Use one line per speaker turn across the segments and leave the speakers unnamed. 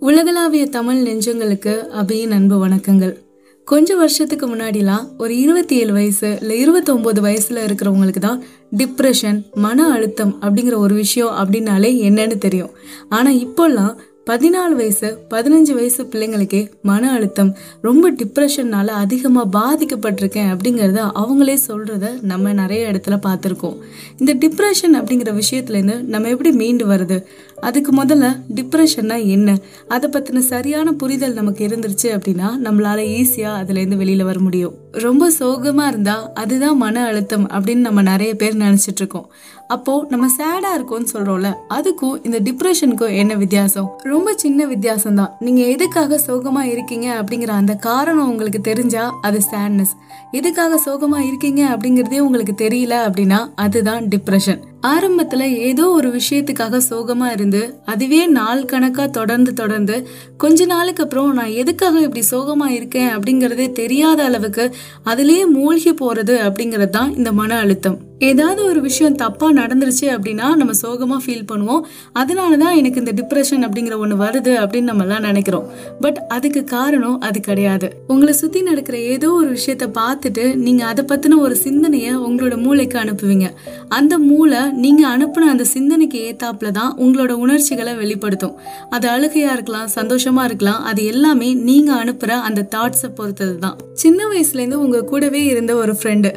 உலகளாவிய தமிழ் நெஞ்சங்களுக்கு அபியின் அன்பு வணக்கங்கள். கொஞ்சம் வருஷத்துக்கு முன்னாடிலாம் ஒரு இருபத்தி ஏழு வயசு இல்லை இருபத்தொம்போது வயசில் இருக்கிறவங்களுக்கு தான் டிப்ரெஷன் மன அழுத்தம் அப்படிங்கிற ஒரு விஷயம் அப்படின்னாலே என்னன்னு தெரியும். ஆனால் இப்போல்லாம் பதினாலு வயசு பதினஞ்சு வயசு பிள்ளைங்களுக்கே மன அழுத்தம் ரொம்ப டிப்ரெஷன்னால அதிகமாக பாதிக்கப்பட்டிருக்கேன் அப்படிங்கிறத அவங்களே சொல்கிறத நம்ம நிறைய இடத்துல பார்த்துருக்கோம். இந்த டிப்ரெஷன் அப்படிங்கிற விஷயத்துலேருந்து நம்ம எப்படி மீண்டு வருது அதுக்கு முதல்ல டிப்ரெஷன்னா என்ன? அதை பற்றின சரியான புரிதல் நமக்கு இருந்துருச்சு அப்படின்னா நம்மளால ஈஸியாக அதுலேருந்து வெளியில் வர முடியும். ரொம்ப சோகமாக இருந்தால் அதுதான் மன அழுத்தம் அப்படின்னு நம்ம நிறைய பேர் நினச்சிட்டு இருக்கோம். அப்போது நம்ம சேடாக இருக்கோம்னு சொல்கிறோம்ல அதுக்கும் இந்த டிப்ரெஷனுக்கும் என்ன வித்தியாசம்? ரொம்ப சின்ன வித்தியாசம் தான் நீங்கள் எதுக்காக சோகமாக இருக்கீங்க அப்படிங்கிற அந்த காரணம் உங்களுக்கு தெரிஞ்சால் அது சேட்னஸ் எதுக்காக சோகமாக இருக்கீங்க அப்படிங்கிறதே உங்களுக்கு தெரியல அப்படின்னா அதுதான் டிப்ரெஷன் ஆரம்பத்துல ஏதோ ஒரு விஷயத்துக்காக சோகமா இருந்து அதுவே நாள் கணக்கா தொடர்ந்து தொடர்ந்து கொஞ்ச நாளுக்கு அப்புறம் நான் எதுக்காக இப்படி சோகமா இருக்கேன் அப்படிங்கறதே தெரியாத அளவுக்கு அதுலயே மூழ்கி போறது அப்படிங்கிறது தான் இந்த மன அழுத்தம். ஏதாவது ஒரு விஷயம் தப்பாக நடந்துருச்சு அப்படின்னா நம்ம சோகமாக ஃபீல் பண்ணுவோம். அதனால தான் எனக்கு இந்த டிப்ரெஷன் அப்படிங்கிற ஒன்று வருது அப்படின்னு நம்மலாம் நினைக்கிறோம். பட் அதுக்கு காரணம் அது கிடையாது. உங்களை சுற்றி நடக்கிற ஏதோ ஒரு விஷயத்த பார்த்துட்டு நீங்கள் அதை பற்றின ஒரு சிந்தனையை உங்களோட மூளைக்கு அனுப்புவீங்க. அந்த மூளை நீங்கள் அனுப்பின அந்த சிந்தனைக்கு ஏத்தாப்புல தான் உங்களோட உணர்ச்சிகளை வெளிப்படுத்தும். அது அழுகையாக இருக்கலாம் சந்தோஷமாக இருக்கலாம் அது எல்லாமே நீங்கள் அனுப்புகிற அந்த தாட்ஸை பொறுத்தது தான் சின்ன வயசுலேருந்து உங்கள் கூடவே இருந்த ஒரு ஃப்ரெண்டு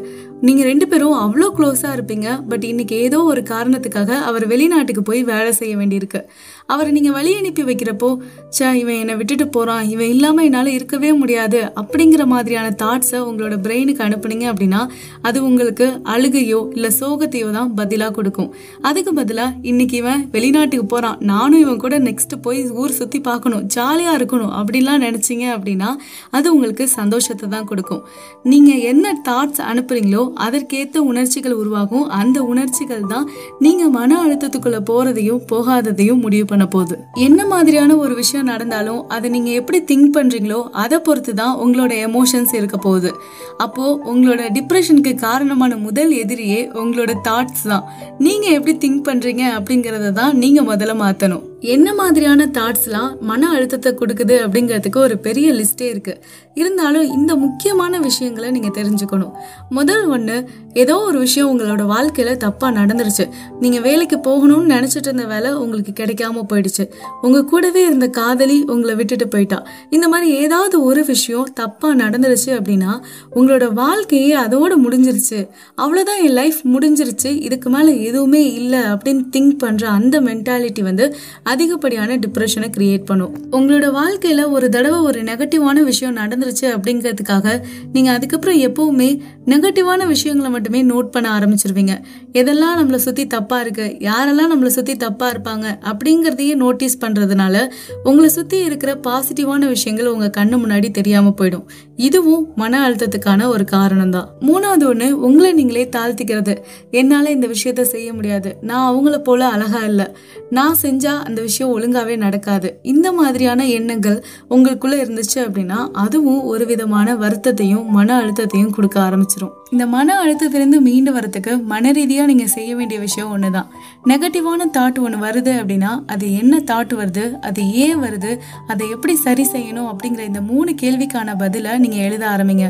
நீங்க ரெண்டு பேரும் அவ்வளோ க்ளோஸா இருப்பீங்க பட் இன்னைக்கு ஏதோ ஒரு காரணத்துக்காக அவர் வெளிநாட்டுக்கு போய் வேலை செய்ய வேண்டியிருக்கு. அவரை நீங்க வழி அனுப்பி வைக்கிறப்போ சே இவன் என்னை விட்டுட்டு போறான் இவன் இல்லாம என்னால் இருக்கவே முடியாது அப்படிங்கிற மாதிரியான தாட்ஸை உங்களோட பிரெயினுக்கு அனுப்புனீங்க அப்படின்னா அது உங்களுக்கு அழுகையோ இல்ல சோகத்தையோ தான் பதிலா கொடுக்கும். அதுக்கு பதிலா இன்னைக்கு இவன் வெளிநாட்டுக்கு போறான் நானும் இவன் கூட நெக்ஸ்ட் போய் ஊர் சுத்தி பார்க்கணும் ஜாலியா இருக்கணும் அப்படின்லாம் நினைச்சீங்க அப்படின்னா அது உங்களுக்கு சந்தோஷத்தை தான் கொடுக்கும். நீங்க என்ன தாட்ஸ் அனுப்புறீங்களோ அதற்கேற்ற உணர்ச்சிகள் உருவாகும். அந்த உணர்ச்சிகள் தான் நீங்க மன அழுத்தத்துக்குள்ள போறதையும் போகாததையும் முடிவு பண்ண போகுது. என்ன மாதிரியான ஒரு விஷயம் நடந்தாலும் அதை நீங்க எப்படி திங்க் பண்றீங்களோ அதை பொறுத்து தான் உங்களோட எமோஷன்ஸ் இருக்க போகுது. அப்போ உங்களோட டிப்ரெஷனுக்கு காரணமான முதல் எதிரியே உங்களோட தாட்ஸ் தான். நீங்க எப்படி திங்க் பண்றீங்க அப்படிங்கறத தான் நீங்க முதல்ல மாத்தணும். என்ன மாதிரியான தாட்ஸ்லாம் மன அழுத்தத்தை கொடுக்குது அப்படிங்கிறதுக்கு ஒரு பெரிய லிஸ்டே இருக்கு. இருந்தாலும் இந்த முக்கியமான விஷயங்களை நீங்க தெரிஞ்சுக்கணும். முதல் ஒன்று ஏதோ ஒரு விஷயம் உங்களோட வாழ்க்கையில தப்பா நடந்துருச்சு. நீங்க வேலைக்கு போகணும்னு நினைச்சிட்டு இருந்த வேலை உங்களுக்கு கிடைக்காம போயிடுச்சு. உங்க கூடவே இருந்த காதலி உங்களை விட்டுட்டு போயிட்டா. இந்த மாதிரி ஏதாவது ஒரு விஷயம் தப்பா நடந்துருச்சு அப்படின்னா உங்களோட வாழ்க்கையே அதோட முடிஞ்சிருச்சு. அவ்வளோதான் என் லைஃப் முடிஞ்சிருச்சு. இதுக்கு மேலே எதுவுமே இல்லை அப்படின்னு திங்க் பண்ற அந்த மென்டாலிட்டி வந்து அதிகப்படியான டிப்ரெஷனை கிரியேட் பண்ணும். உங்களோட வாழ்க்கையில ஒரு தடவை ஒரு நெகட்டிவான விஷயம் நடந்துருச்சு அப்படிங்கிறதுக்காக நீங்க அதுக்கப்புறம் எப்பவுமே நெகட்டிவான விஷயங்களை மட்டுமே நோட் பண்ண ஆரம்பிச்சிருவீங்க. எதெல்லாம் நம்மளை சுத்தி தப்பா இருக்கு யாரெல்லாம் நம்மளை சுத்தி தப்பா இருப்பாங்க அப்படிங்கறதையே நோட்டீஸ் பண்றதுனால உங்களை சுத்தி இருக்கிற பாசிட்டிவான விஷயங்கள் உங்க கண்ணு முன்னாடி தெரியாம போயிடும். இதுவும் மன அழுத்தத்துக்கான ஒரு காரணம் தான் மூணாவது ஒண்ணு உங்களை நீங்களே தாழ்த்திக்கிறது. என்னால இந்த விஷயத்த செய்ய முடியாது. நான் அவங்கள போல அழகா இல்லை. நான் செஞ்சா அந்த விஷயம் ஒழுங்காவே நடக்காது. இந்த மாதிரியான எண்ணங்கள் உங்களுக்குள்ள இருந்துச்சு அப்படின்னா அதுவும் ஒரு விதமான வருத்தத்தையும் மன அழுத்தத்தையும் கொடுக்க ஆரம்பிச்சிரும். இந்த மன அழுத்தத்திலிருந்து மீண்டு வரத்துக்கு மன ரீதியாக நீங்கள் செய்ய வேண்டிய விஷயம் ஒன்று தான் நெகட்டிவான தாட் ஒன்று வருது அப்படின்னா அது என்ன தாட் வருது அது ஏன் வருது அதை எப்படி சரி செய்யணும் அப்படிங்கிற இந்த மூணு கேள்விக்கான பதிலை நீங்கள் எழுத ஆரம்பிங்க.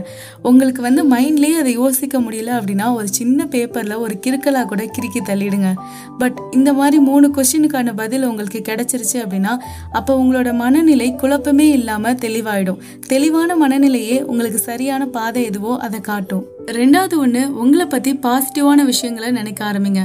உங்களுக்கு வந்து மைண்ட்லேயே அதை யோசிக்க முடியல அப்படின்னா ஒரு சின்ன பேப்பரில் ஒரு கிறுக்கலாக கூட கிறுக்கி தள்ளிடுங்க. பட் இந்த மாதிரி மூணு கொஸ்டினுக்கான பதில் உங்களுக்கு கிடைச்சிருச்சு அப்படின்னா அப்போ உங்களோட மனநிலை குழப்பமே இல்லாமல் தெளிவாயிடும். தெளிவான மனநிலையே உங்களுக்கு சரியான பாதை எதுவோ அதை காட்டும். ரெண்டாவது ஒன்று உங்களை பற்றி பாசிட்டிவான விஷயங்களை நினைக்க ஆரம்பிங்க.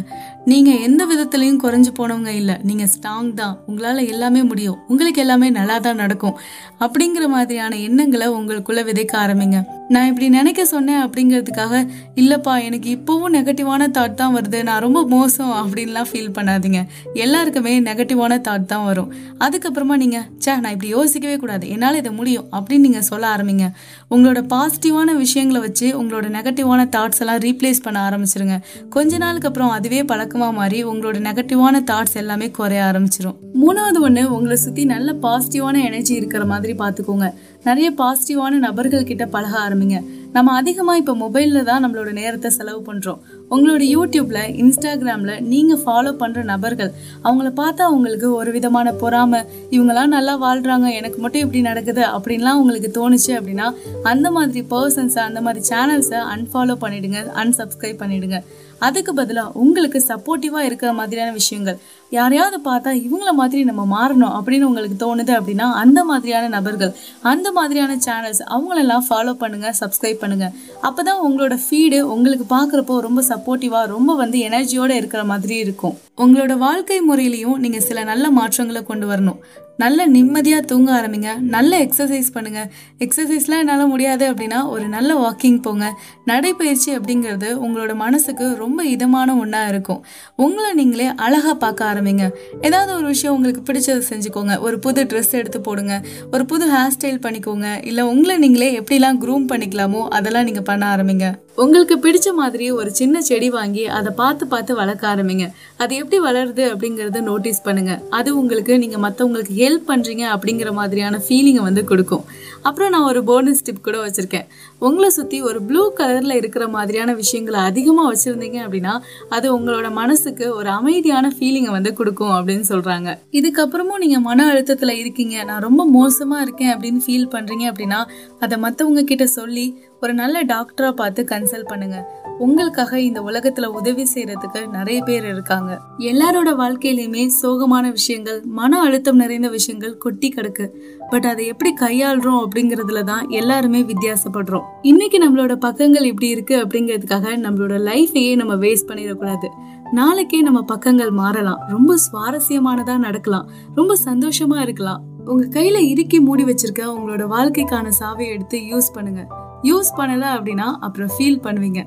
நீங்க எந்த விதத்திலையும் குறைஞ்சு போனவங்க இல்ல. நீங்க ஸ்ட்ராங் தான். உங்களால எல்லாமே முடியும். உங்களுக்கு எல்லாமே நல்லா தான் நடக்கும். அப்படிங்கிற மாதிரியான எண்ணங்களை உங்களுக்குள்ள விதைக்க ஆரம்பிங்க. நான் இப்படி நினைக்க சொன்னேன் அப்படிங்கிறதுக்காக இல்லப்பா எனக்கு இப்போவும் நெகட்டிவான தாட் தான் வருது. நான் ரொம்ப மோசம் அப்படின்லாம் ஃபீல் பண்ணாதீங்க. எல்லாருக்குமே நெகட்டிவான தாட் தான் வரும். அதுக்கப்புறமா நீங்க சே நான் இப்படி யோசிக்கவே கூடாது. என்னால் இதை முடியும். அப்படின்னு நீங்க சொல்ல ஆரம்பிங்க. உங்களோட பாசிட்டிவான விஷயங்களை வச்சு உங்களோட நெகட்டிவான தாட்ஸ் எல்லாம் ரீப்ளேஸ் பண்ண ஆரம்பிச்சிருங்க. கொஞ்ச நாளுக்கு அப்புறம் அதுவே பழக்கம் மாறி உங்களோட நெகட்டிவான தாட்ஸ் எல்லாமே குறைய ஆரம்பிச்சிரும். மூணாவது ஒன்று உங்களை சுற்றி நல்ல பாசிட்டிவான எனர்ஜி இருக்கிற மாதிரி பார்த்துக்கோங்க நிறைய பாசிட்டிவான நபர்கள் கிட்ட பழக ஆரம்பிங்க. நம்ம அதிகமாக இப்போ மொபைலில் தான் நம்மளோட நேரத்தை செலவு பண்ணுறோம் உங்களோட யூடியூப்ல இன்ஸ்டாகிராமில் நீங்க ஃபாலோ பண்ணுற நபர்கள் அவங்கள பார்த்தா உங்களுக்கு ஒரு விதமான பொறாமை இவங்கெல்லாம் நல்லா வாழ்கிறாங்க எனக்கு மட்டும் இப்படி நடக்குது அப்படின்லாம் உங்களுக்கு தோணுச்சு அப்படின்னா அந்த மாதிரி பர்சன்ஸை அந்த மாதிரி சேனல்ஸை அன்ஃபாலோ பண்ணிவிடுங்க அன்சப்ஸ்கிரைப் பண்ணிடுங்க. அதுக்கு பதிலாக உங்களுக்கு சப்போர்ட்டிவாக இருக்கிற மாதிரியான விஷயங்கள். யாரையாவது பார்த்தா இவங்கள மாதிரி நம்ம மாறணும் அப்படின்னு உங்களுக்கு தோணுது அப்படின்னா அந்த மாதிரியான நபர்கள் அந்த மாதிரியான சேனல்ஸ் அவங்களெல்லாம் ஃபாலோ பண்ணுங்கள் சப்ஸ்கிரைப் பண்ணுங்க. அப்பதான் உங்களோட ஃபீடு உங்களுக்கு பார்க்குறப்போ ரொம்ப சப்போர்ட்டிவாக ரொம்ப வந்து எனர்ஜியோடு இருக்கிற மாதிரி இருக்கும். உங்களோட வாழ்க்கை முறையிலையும் நீங்கள் சில நல்ல மாற்றங்களை கொண்டு வரணும். நல்ல நிம்மதியாக தூங்க ஆரம்பிங்க. நல்ல எக்ஸசைஸ் பண்ணுங்கள் எக்ஸசைஸ்லாம் என்னால் முடியாது அப்படின்னா ஒரு நல்ல வாக்கிங் போங்க. நடைப்பயிற்சி அப்படிங்கிறது உங்களோட மனசுக்கு ரொம்ப இதமான ஒன்றா இருக்கும். உங்களை நீங்களே அழகாக பார்க்க ஆரம்பிங்க. ஏதாவது ஒரு விஷயம் உங்களுக்கு பிடிச்சதை செஞ்சுக்கோங்க. ஒரு புது ட்ரெஸ் எடுத்து போடுங்க. ஒரு புது ஹேர் ஸ்டைல் பண்ணிக்கோங்க. இல்லை உங்களை நீங்களே எப்படிலாம் க்ரூம் பண்ணிக்கலாமோ அதெல்லாம் நீங்கள் பண்ண ஆரம்பிங்க. உங்களுக்கு பிடிச்ச மாதிரி ஒரு சின்ன செடி வாங்கி அதை பார்த்து பார்த்து வளர்க்க ஆரம்பிங்க. அது எப்படி வளருது அப்படிங்கிறத நோட்டீஸ் பண்ணுங்க. அது உங்களுக்கு நீங்கள் மற்றவங்களுக்கு ஹெல்ப் பண்ணுறீங்க அப்படிங்கிற மாதிரியான ஃபீலிங்கை வந்து கொடுக்கும். அப்புறம் நான் ஒரு போனஸ் டிப் கூட வச்சுருக்கேன். உங்களை சுற்றி ஒரு ப்ளூ கலரில் இருக்கிற மாதிரியான விஷயங்களை அதிகமாக வச்சுருந்தீங்க அப்படின்னா அது உங்களோட மனசுக்கு ஒரு அமைதியான ஃபீலிங்கை வந்து கொடுக்கும் அப்படின்னு சொல்கிறாங்க இதுக்கப்புறமும் நீங்கள் மன அழுத்தத்தில் இருக்கீங்க நான் ரொம்ப மோசமாக இருக்கேன் அப்படின்னு ஃபீல் பண்ணுறீங்க அப்படின்னா அதை மற்றவங்க கிட்ட சொல்லி ஒரு நல்ல டாக்டரா பார்த்து கன்சல்ட் பண்ணுங்க. உங்களுக்காக இந்த உலகத்துல உதவி செய்யறதுக்கு நிறைய பேர் இருக்காங்க. எல்லாரோட வாழ்க்கையிலயுமே சோகமான விஷயங்கள் மன அழுத்தம் நிறைந்த விஷயங்கள் கொட்டி கிடக்கு. பட் அதை எப்படி கையாளுறோம் அப்படிங்கறதுல தான் எல்லாருமே வித்தியாசப்படுறோம். இன்னைக்கு நம்மளோட பக்கங்கள் இப்படி இருக்கு அப்படிங்கிறதுக்காக நம்மளோட லைஃபையே நம்ம வேஸ்ட் பண்ணிடக்கூடாது. நாளைக்கே நம்ம பக்கங்கள் மாறலாம். ரொம்ப சுவாரஸ்யமானதா நடக்கலாம். ரொம்ப சந்தோஷமா இருக்கலாம். உங்க கையில இறுக்கி மூடி வச்சிருக்க உங்களோட வாழ்க்கைக்கான சாவியை எடுத்து யூஸ் பண்ணுங்க. யூஸ் பண்ணலை அப்படின்னா அப்புறம் ஃபீல் பண்ணுவீங்க.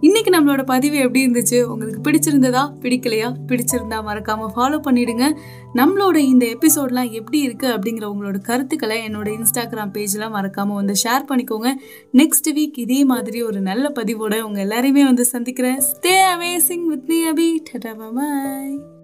இன்னைக்கு நம்மளோட பதிவு எப்படி இருந்துச்சு? உங்களுக்கு பிடிச்சிருந்ததா? பிடிக்கலையா? பிடிச்சிருந்தா மறக்காம ஃபாலோ பண்ணிடுங்க. நம்மளோட இந்த எபிசோட்லாம் எப்படி இருக்கு அப்படிங்கிற உங்களோட கருத்துக்களை என்னோட இன்ஸ்டாகிராம் பேஜ்லாம் மறக்காம வந்து ஷேர் பண்ணிக்கோங்க. நெக்ஸ்ட் வீக் இதே மாதிரி ஒரு நல்ல பதிவோட உங்க எல்லாரையுமே வந்து சந்திக்கிறேன். Stay amazing with me Abhi tata bye